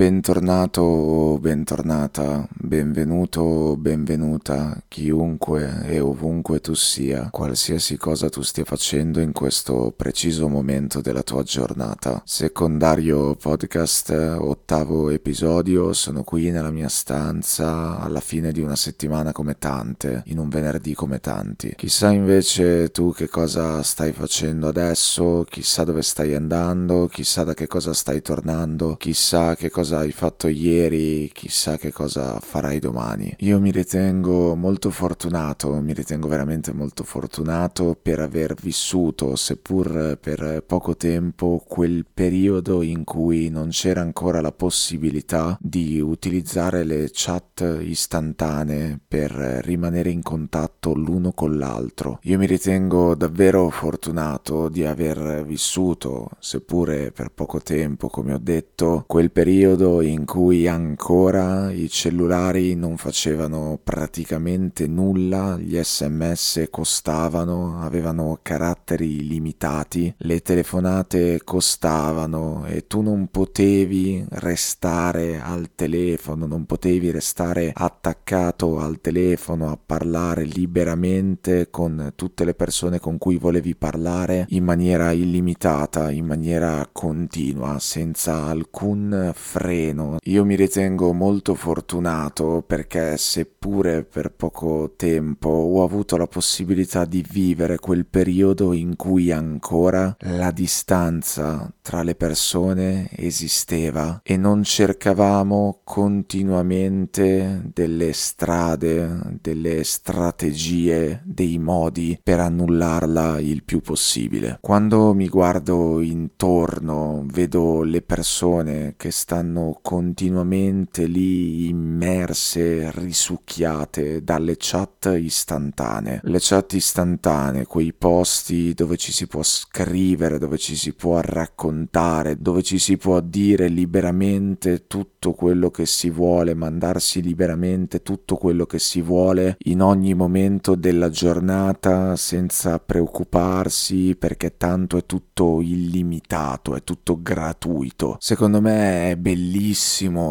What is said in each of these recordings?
Bentornato bentornata, benvenuto benvenuta, chiunque e ovunque tu sia, qualsiasi cosa tu stia facendo in questo preciso momento della tua giornata. Secondario podcast, ottavo episodio, sono qui nella mia stanza alla fine di una settimana come tante, in un venerdì come tanti. Chissà invece tu che cosa stai facendo adesso, chissà dove stai andando, chissà da che cosa stai tornando, chissà che cosa cosa hai fatto ieri, chissà che cosa farai domani. Io mi ritengo molto fortunato, mi ritengo veramente molto fortunato per aver vissuto, seppur per poco tempo, quel periodo in cui non c'era ancora la possibilità di utilizzare le chat istantanee per rimanere in contatto l'uno con l'altro. Io mi ritengo davvero fortunato di aver vissuto, seppure per poco tempo, come ho detto, quel periodo periodo in cui ancora i cellulari non facevano praticamente nulla, gli sms costavano, avevano caratteri limitati, le telefonate costavano e tu non potevi restare al telefono, non potevi restare attaccato al telefono a parlare liberamente con tutte le persone con cui volevi parlare in maniera illimitata, in maniera continua, senza alcun freno. Io mi ritengo molto fortunato perché seppure per poco tempo ho avuto la possibilità di vivere quel periodo in cui ancora la distanza tra le persone esisteva e non cercavamo continuamente delle strade, delle strategie, dei modi per annullarla il più possibile. Quando mi guardo intorno, vedo le persone che stanno stanno continuamente lì immerse, risucchiate dalle chat istantanee. Le chat istantanee, quei posti dove ci si può scrivere, dove ci si può raccontare, dove ci si può dire liberamente tutto quello che si vuole, mandarsi liberamente tutto quello che si vuole in ogni momento della giornata senza preoccuparsi perché tanto è tutto illimitato, è tutto gratuito. Secondo me è bellissimo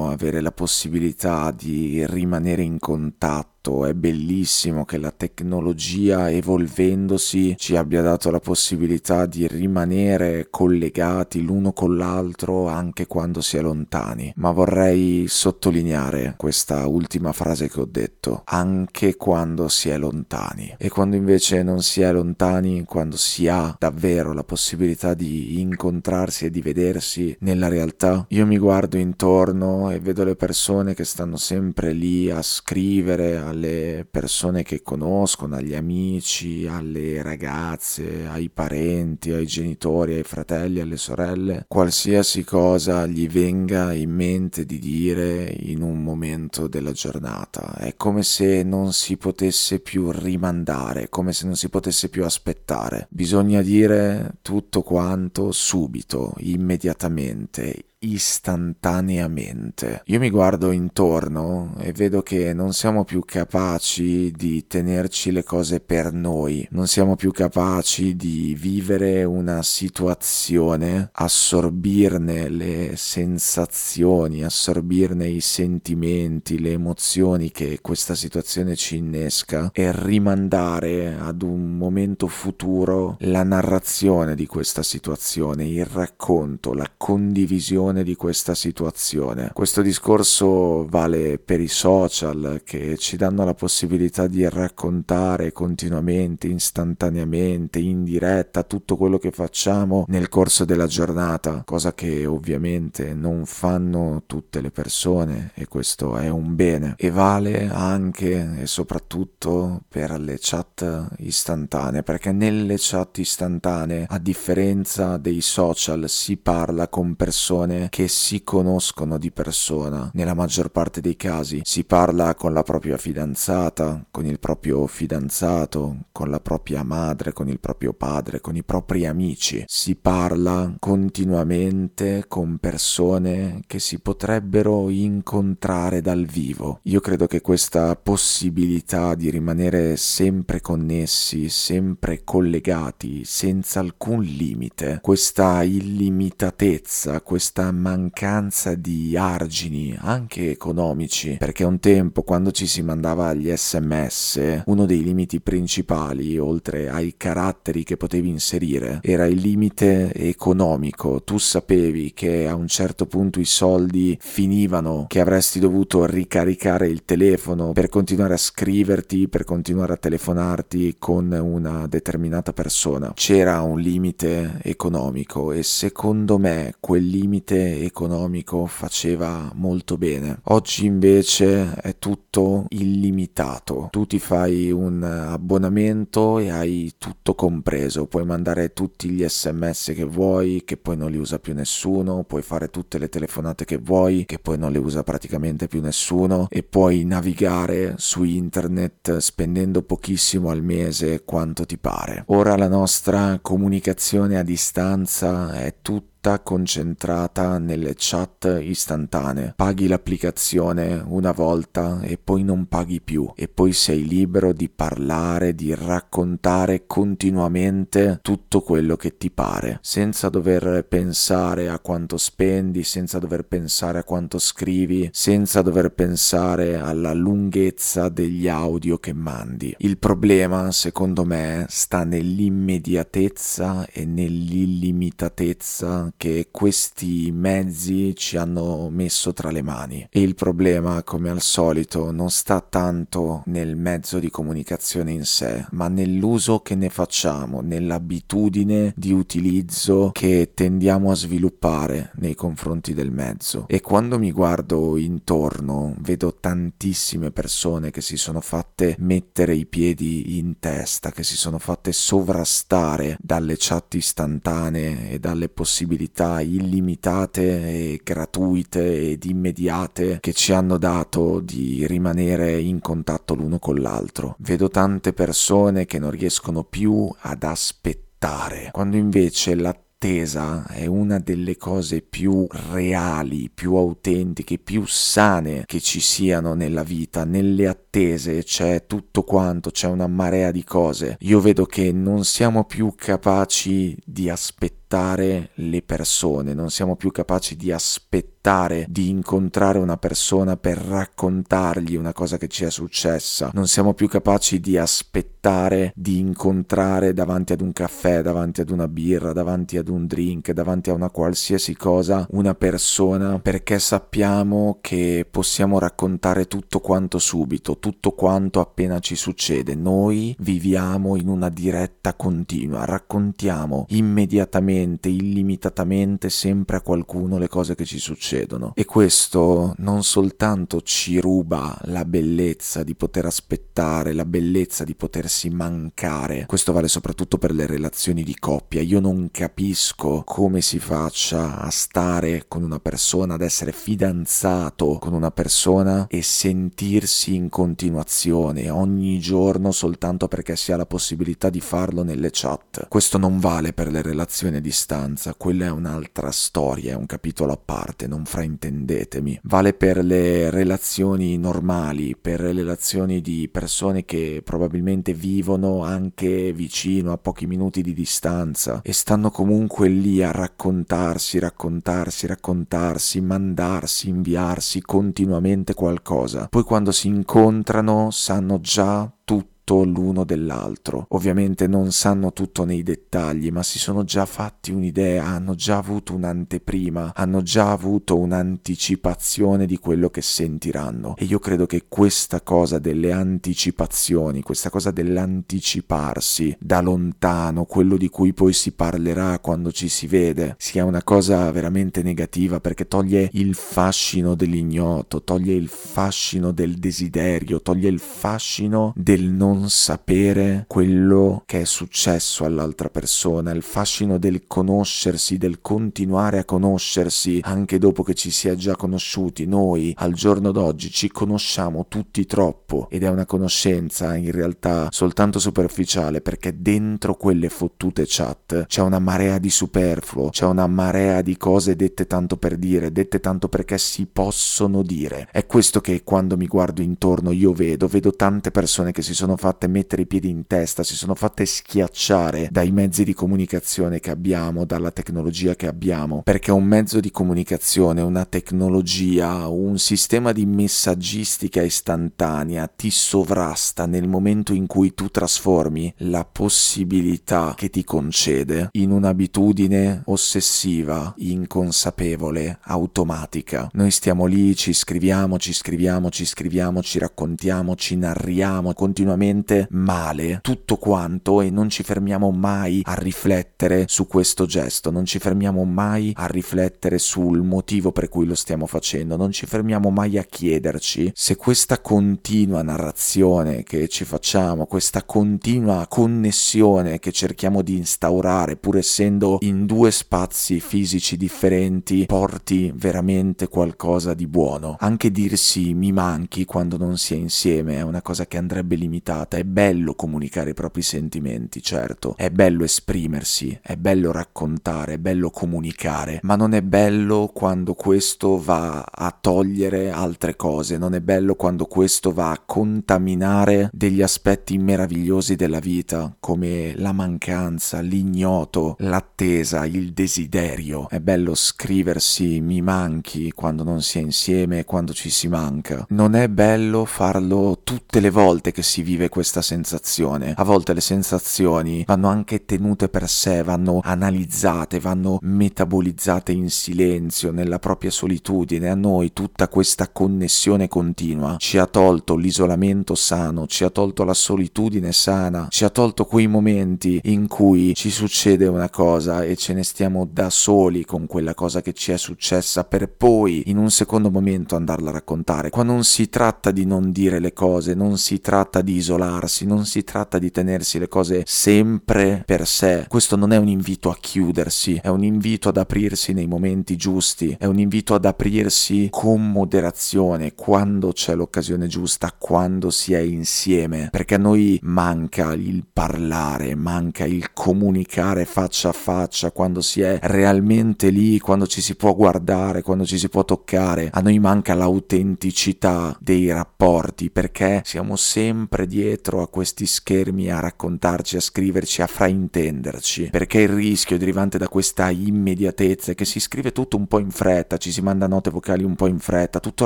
avere la possibilità di rimanere in contatto fatto, è bellissimo che la tecnologia evolvendosi ci abbia dato la possibilità di rimanere collegati l'uno con l'altro anche quando si è lontani. Ma vorrei sottolineare questa ultima frase che ho detto, anche quando si è lontani. E quando invece non si è lontani, quando si ha davvero la possibilità di incontrarsi e di vedersi nella realtà, io mi guardo intorno e vedo le persone che stanno sempre lì a scrivere, a alle persone che conoscono, agli amici, alle ragazze, ai parenti, ai genitori, ai fratelli, alle sorelle, qualsiasi cosa gli venga in mente di dire in un momento della giornata. È come se non si potesse più rimandare, come se non si potesse più aspettare. Bisogna dire tutto quanto subito, immediatamente, istantaneamente. Io mi guardo intorno e vedo che non siamo più capaci di tenerci le cose per noi, non siamo più capaci di vivere una situazione, assorbirne le sensazioni, assorbirne i sentimenti, le emozioni che questa situazione ci innesca e rimandare ad un momento futuro la narrazione di questa situazione, il racconto, la condivisione gestione di questa situazione. Questo discorso vale per i social che ci danno la possibilità di raccontare continuamente, istantaneamente, in diretta tutto quello che facciamo nel corso della giornata, cosa che ovviamente non fanno tutte le persone e questo è un bene e vale anche e soprattutto per le chat istantanee perché nelle chat istantanee a differenza dei social si parla con persone che si conoscono di persona. Nella maggior parte dei casi si parla con la propria fidanzata, con il proprio fidanzato, con la propria madre, con il proprio padre, con i propri amici. Si parla continuamente con persone che si potrebbero incontrare dal vivo. Io credo che questa possibilità di rimanere sempre connessi, sempre collegati, senza alcun limite, questa illimitatezza, questa mancanza di argini, anche economici, perché un tempo quando ci si mandava gli sms, uno dei limiti principali, oltre ai caratteri che potevi inserire, era il limite economico. Tu sapevi che a un certo punto i soldi finivano, che avresti dovuto ricaricare il telefono per continuare a scriverti, per continuare a telefonarti con una determinata persona. C'era un limite economico e secondo me quel limite economico faceva molto bene. Oggi invece è tutto illimitato. Tu ti fai un abbonamento e hai tutto compreso. Puoi mandare tutti gli sms che vuoi, che poi non li usa più nessuno, puoi fare tutte le telefonate che vuoi, che poi non le usa praticamente più nessuno e puoi navigare su internet spendendo pochissimo al mese quanto ti pare. Ora la nostra comunicazione a distanza è tutta tutta concentrata nelle chat istantanee. Paghi l'applicazione una volta e poi non paghi più e poi sei libero di parlare, di raccontare continuamente tutto quello che ti pare, senza dover pensare a quanto spendi, senza dover pensare a quanto scrivi, senza dover pensare alla lunghezza degli audio che mandi. Il problema, secondo me, sta nell'immediatezza e nell'illimitatezza che questi mezzi ci hanno messo tra le mani. E il problema, come al solito, non sta tanto nel mezzo di comunicazione in sé, ma nell'uso che ne facciamo, nell'abitudine di utilizzo che tendiamo a sviluppare nei confronti del mezzo. E quando mi guardo intorno, vedo tantissime persone che si sono fatte mettere i piedi in testa, che si sono fatte sovrastare dalle chat istantanee e dalle possibilità possibilità illimitate e gratuite ed immediate che ci hanno dato di rimanere in contatto l'uno con l'altro. Vedo tante persone che non riescono più ad aspettare, quando invece l'attesa è una delle cose più reali, più autentiche, più sane che ci siano nella vita. Nelle attese c'è tutto quanto, c'è una marea di cose. Io vedo che non siamo più capaci di aspettare aspettare le persone, non siamo più capaci di aspettare di incontrare una persona per raccontargli una cosa che ci è successa, non siamo più capaci di aspettare di incontrare davanti ad un caffè, davanti ad una birra, davanti ad un drink, davanti a una qualsiasi cosa una persona perché sappiamo che possiamo raccontare tutto quanto subito, tutto quanto appena ci succede. Noi viviamo in una diretta continua, raccontiamo immediatamente immediatamente, illimitatamente sempre a qualcuno le cose che ci succedono. E questo non soltanto ci ruba la bellezza di poter aspettare, la bellezza di potersi mancare, questo vale soprattutto per le relazioni di coppia. Io non capisco come si faccia a stare con una persona, ad essere fidanzato con una persona e sentirsi in continuazione ogni giorno soltanto perché si ha la possibilità di farlo nelle chat. Questo non vale per le relazioni di distanza, quella è un'altra storia, è un capitolo a parte, non fraintendetemi. Vale per le relazioni normali, per le relazioni di persone che probabilmente vivono anche vicino a pochi minuti di distanza e stanno comunque lì a raccontarsi, raccontarsi, raccontarsi, mandarsi, inviarsi continuamente qualcosa. Poi quando si incontrano sanno già tutto tutto l'uno dell'altro. Ovviamente non sanno tutto nei dettagli, ma si sono già fatti un'idea, hanno già avuto un'anteprima, hanno già avuto un'anticipazione di quello che sentiranno. E io credo che questa cosa delle anticipazioni, questa cosa dell'anticiparsi da lontano, quello di cui poi si parlerà quando ci si vede, sia una cosa veramente negativa perché toglie il fascino dell'ignoto, toglie il fascino del desiderio, toglie il fascino del non non sapere quello che è successo all'altra persona, il fascino del conoscersi, del continuare a conoscersi anche dopo che ci si è già conosciuti. Noi al giorno d'oggi ci conosciamo tutti troppo ed è una conoscenza in realtà soltanto superficiale perché dentro quelle fottute chat c'è una marea di superfluo, c'è una marea di cose dette tanto per dire, dette tanto perché si possono dire. È questo che quando mi guardo intorno io vedo, vedo tante persone che si sono fatte fatte mettere i piedi in testa, si sono fatte schiacciare dai mezzi di comunicazione che abbiamo, dalla tecnologia che abbiamo, perché un mezzo di comunicazione, una tecnologia, un sistema di messaggistica istantanea ti sovrasta nel momento in cui tu trasformi la possibilità che ti concede in un'abitudine ossessiva, inconsapevole, automatica. Noi stiamo lì, ci scriviamo, ci scriviamo, ci scriviamo, ci raccontiamo, ci narriamo continuamente male tutto quanto e non ci fermiamo mai a riflettere su questo gesto, non ci fermiamo mai a riflettere sul motivo per cui lo stiamo facendo, non ci fermiamo mai a chiederci se questa continua narrazione che ci facciamo, questa continua connessione che cerchiamo di instaurare, pur essendo in due spazi fisici differenti, porti veramente qualcosa di buono. Anche dirsi mi manchi quando non si è insieme è una cosa che andrebbe limitata. È bello comunicare i propri sentimenti, certo, è bello esprimersi, è bello raccontare, è bello comunicare, ma non è bello quando questo va a togliere altre cose, non è bello quando questo va a contaminare degli aspetti meravigliosi della vita, come la mancanza, l'ignoto, l'attesa, il desiderio. È bello scriversi mi manchi quando non si è insieme, quando ci si manca. Non è bello farlo tutte le volte che si vive questa sensazione. A volte le sensazioni vanno anche tenute per sé, vanno analizzate, vanno metabolizzate in silenzio, nella propria solitudine. A noi tutta questa connessione continua ci ha tolto l'isolamento sano, ci ha tolto la solitudine sana, ci ha tolto quei momenti in cui ci succede una cosa e ce ne stiamo da soli con quella cosa che ci è successa per poi in un secondo momento andarla a raccontare. Qua non si tratta di non dire le cose, non si tratta di isolarsi, non si tratta di tenersi le cose sempre per sé. Questo non è un invito a chiudersi, è un invito ad aprirsi nei momenti giusti, è un invito ad aprirsi con moderazione quando c'è l'occasione giusta, quando si è insieme, perché a noi manca il parlare, manca il comunicare faccia a faccia quando si è realmente lì, quando ci si può guardare, quando ci si può toccare. A noi manca l'autenticità dei rapporti perché siamo sempre dietro a questi schermi a raccontarci, a scriverci, a fraintenderci. Perché il rischio derivante da questa immediatezza è che si scrive tutto un po' in fretta, ci si manda note vocali un po' in fretta, tutto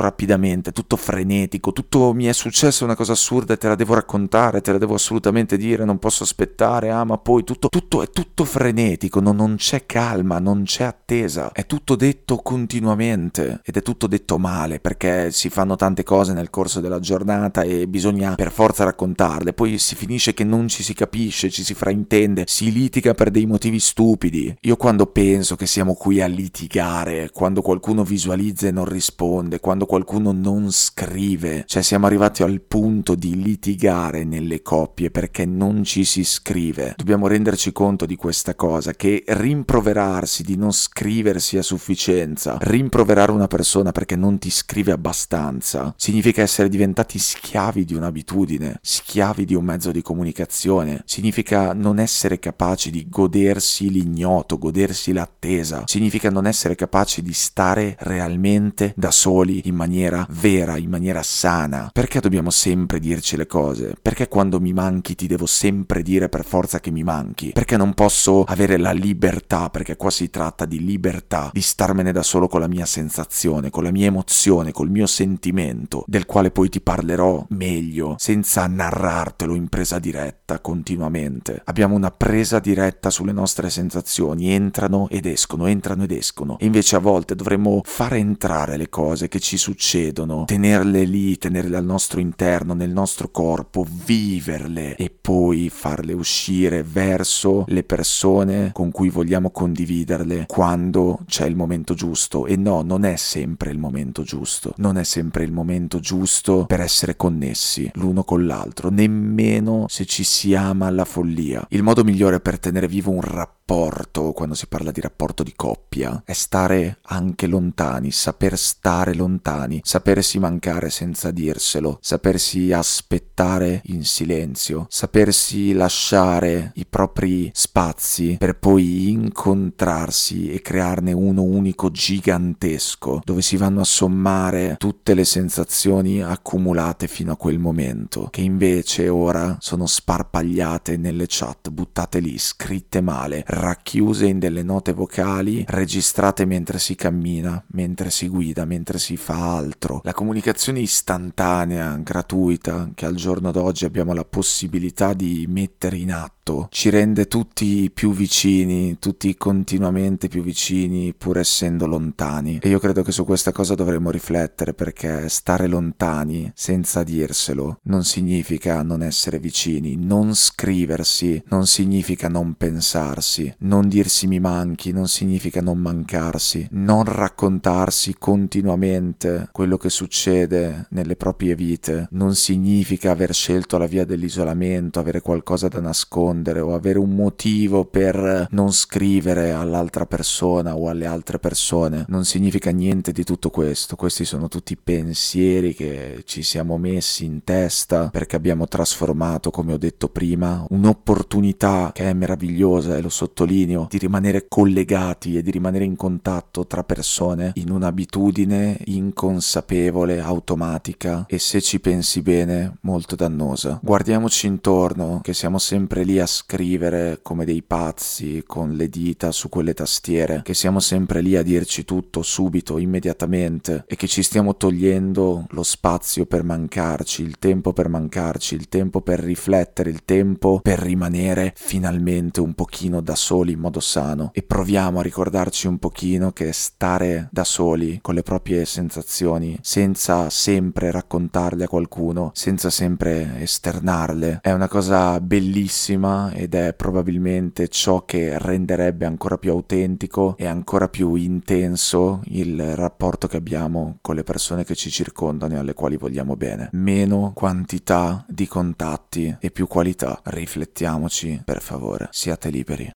rapidamente, tutto frenetico, tutto mi è successo una cosa assurda e te la devo raccontare, te la devo assolutamente dire, non posso aspettare, ah ma poi tutto, tutto è tutto frenetico, no, non c'è calma, non c'è attesa, è tutto detto continuamente ed è tutto detto male perché si fanno tante cose nel corso della giornata e bisogna per forza raccontarle, poi si finisce che non ci si capisce, ci si fraintende, si litiga per dei motivi stupidi. Io quando penso che siamo qui a litigare, quando qualcuno visualizza e non risponde, quando qualcuno non scrive, cioè siamo arrivati al punto di litigare nelle coppie perché non ci si scrive. Dobbiamo renderci conto di questa cosa, che rimproverarsi di non scriversi a sufficienza, rimproverare una persona perché non ti scrive abbastanza, significa essere diventati schiavi di un'abitudine, schiavi di un mezzo di comunicazione, significa non essere capaci di godersi l'ignoto, godersi l'attesa, significa non essere capaci di stare realmente da soli in maniera vera, in maniera sana. Perché dobbiamo sempre dirci le cose? Perché quando mi manchi ti devo sempre dire per forza che mi manchi? Perché non posso avere la libertà, perché qua si tratta di libertà, di starmene da solo con la mia sensazione, con la mia emozione, col mio sentimento, del quale poi ti parlerò meglio, senza narrartelo in presa diretta continuamente. Abbiamo una presa diretta sulle nostre sensazioni, entrano ed escono, entrano ed escono. E invece a volte dovremmo far entrare le cose che ci succedono, tenerle lì, tenerle al nostro interno, nel nostro corpo, viverle e poi farle uscire verso le persone con cui vogliamo condividerle quando c'è il momento giusto. E no, non è sempre il momento giusto, non è sempre il momento giusto per essere connessi l'uno con l'altro, nemmeno se ci si ama alla follia. Il modo migliore per tenere vivo un rapporto rapporto, quando si parla di rapporto di coppia, è stare anche lontani, saper stare lontani, sapersi mancare senza dirselo, sapersi aspettare in silenzio, sapersi lasciare i propri spazi per poi incontrarsi e crearne uno unico gigantesco, dove si vanno a sommare tutte le sensazioni accumulate fino a quel momento, che invece ora sono sparpagliate nelle chat, buttate lì, scritte male, racchiuse in delle note vocali, registrate mentre si cammina, mentre si guida, mentre si fa altro. La comunicazione istantanea, gratuita, che al giorno d'oggi abbiamo la possibilità di mettere in atto, ci rende tutti più vicini, tutti continuamente più vicini, pur essendo lontani. E io credo che su questa cosa dovremmo riflettere perché stare lontani senza dirselo non significa non essere vicini, non scriversi non significa non pensarsi, non dirsi mi manchi non significa non mancarsi, non raccontarsi continuamente quello che succede nelle proprie vite non significa aver scelto la via dell'isolamento, avere qualcosa da nascondere o avere un motivo per non scrivere all'altra persona o alle altre persone, non significa niente di tutto questo, questi sono tutti pensieri che ci siamo messi in testa perché abbiamo trasformato, come ho detto prima, un'opportunità che è meravigliosa e lo sottolineo, di rimanere collegati e di rimanere in contatto tra persone in un'abitudine inconsapevole, automatica e se ci pensi bene molto dannosa. Guardiamoci intorno che siamo sempre lì a scrivere come dei pazzi con le dita su quelle tastiere, che siamo sempre lì a dirci tutto subito, immediatamente e che ci stiamo togliendo lo spazio per mancarci, il tempo per mancarci, il tempo per riflettere, il tempo per rimanere finalmente un pochino da soli in modo sano. E proviamo a ricordarci un pochino che stare da soli con le proprie sensazioni senza sempre raccontarle a qualcuno, senza sempre esternarle, è una cosa bellissima ed è probabilmente ciò che renderebbe ancora più autentico e ancora più intenso il rapporto che abbiamo con le persone che ci circondano e alle quali vogliamo bene. Meno quantità di contatti e più qualità. Riflettiamoci, per favore. Siate liberi.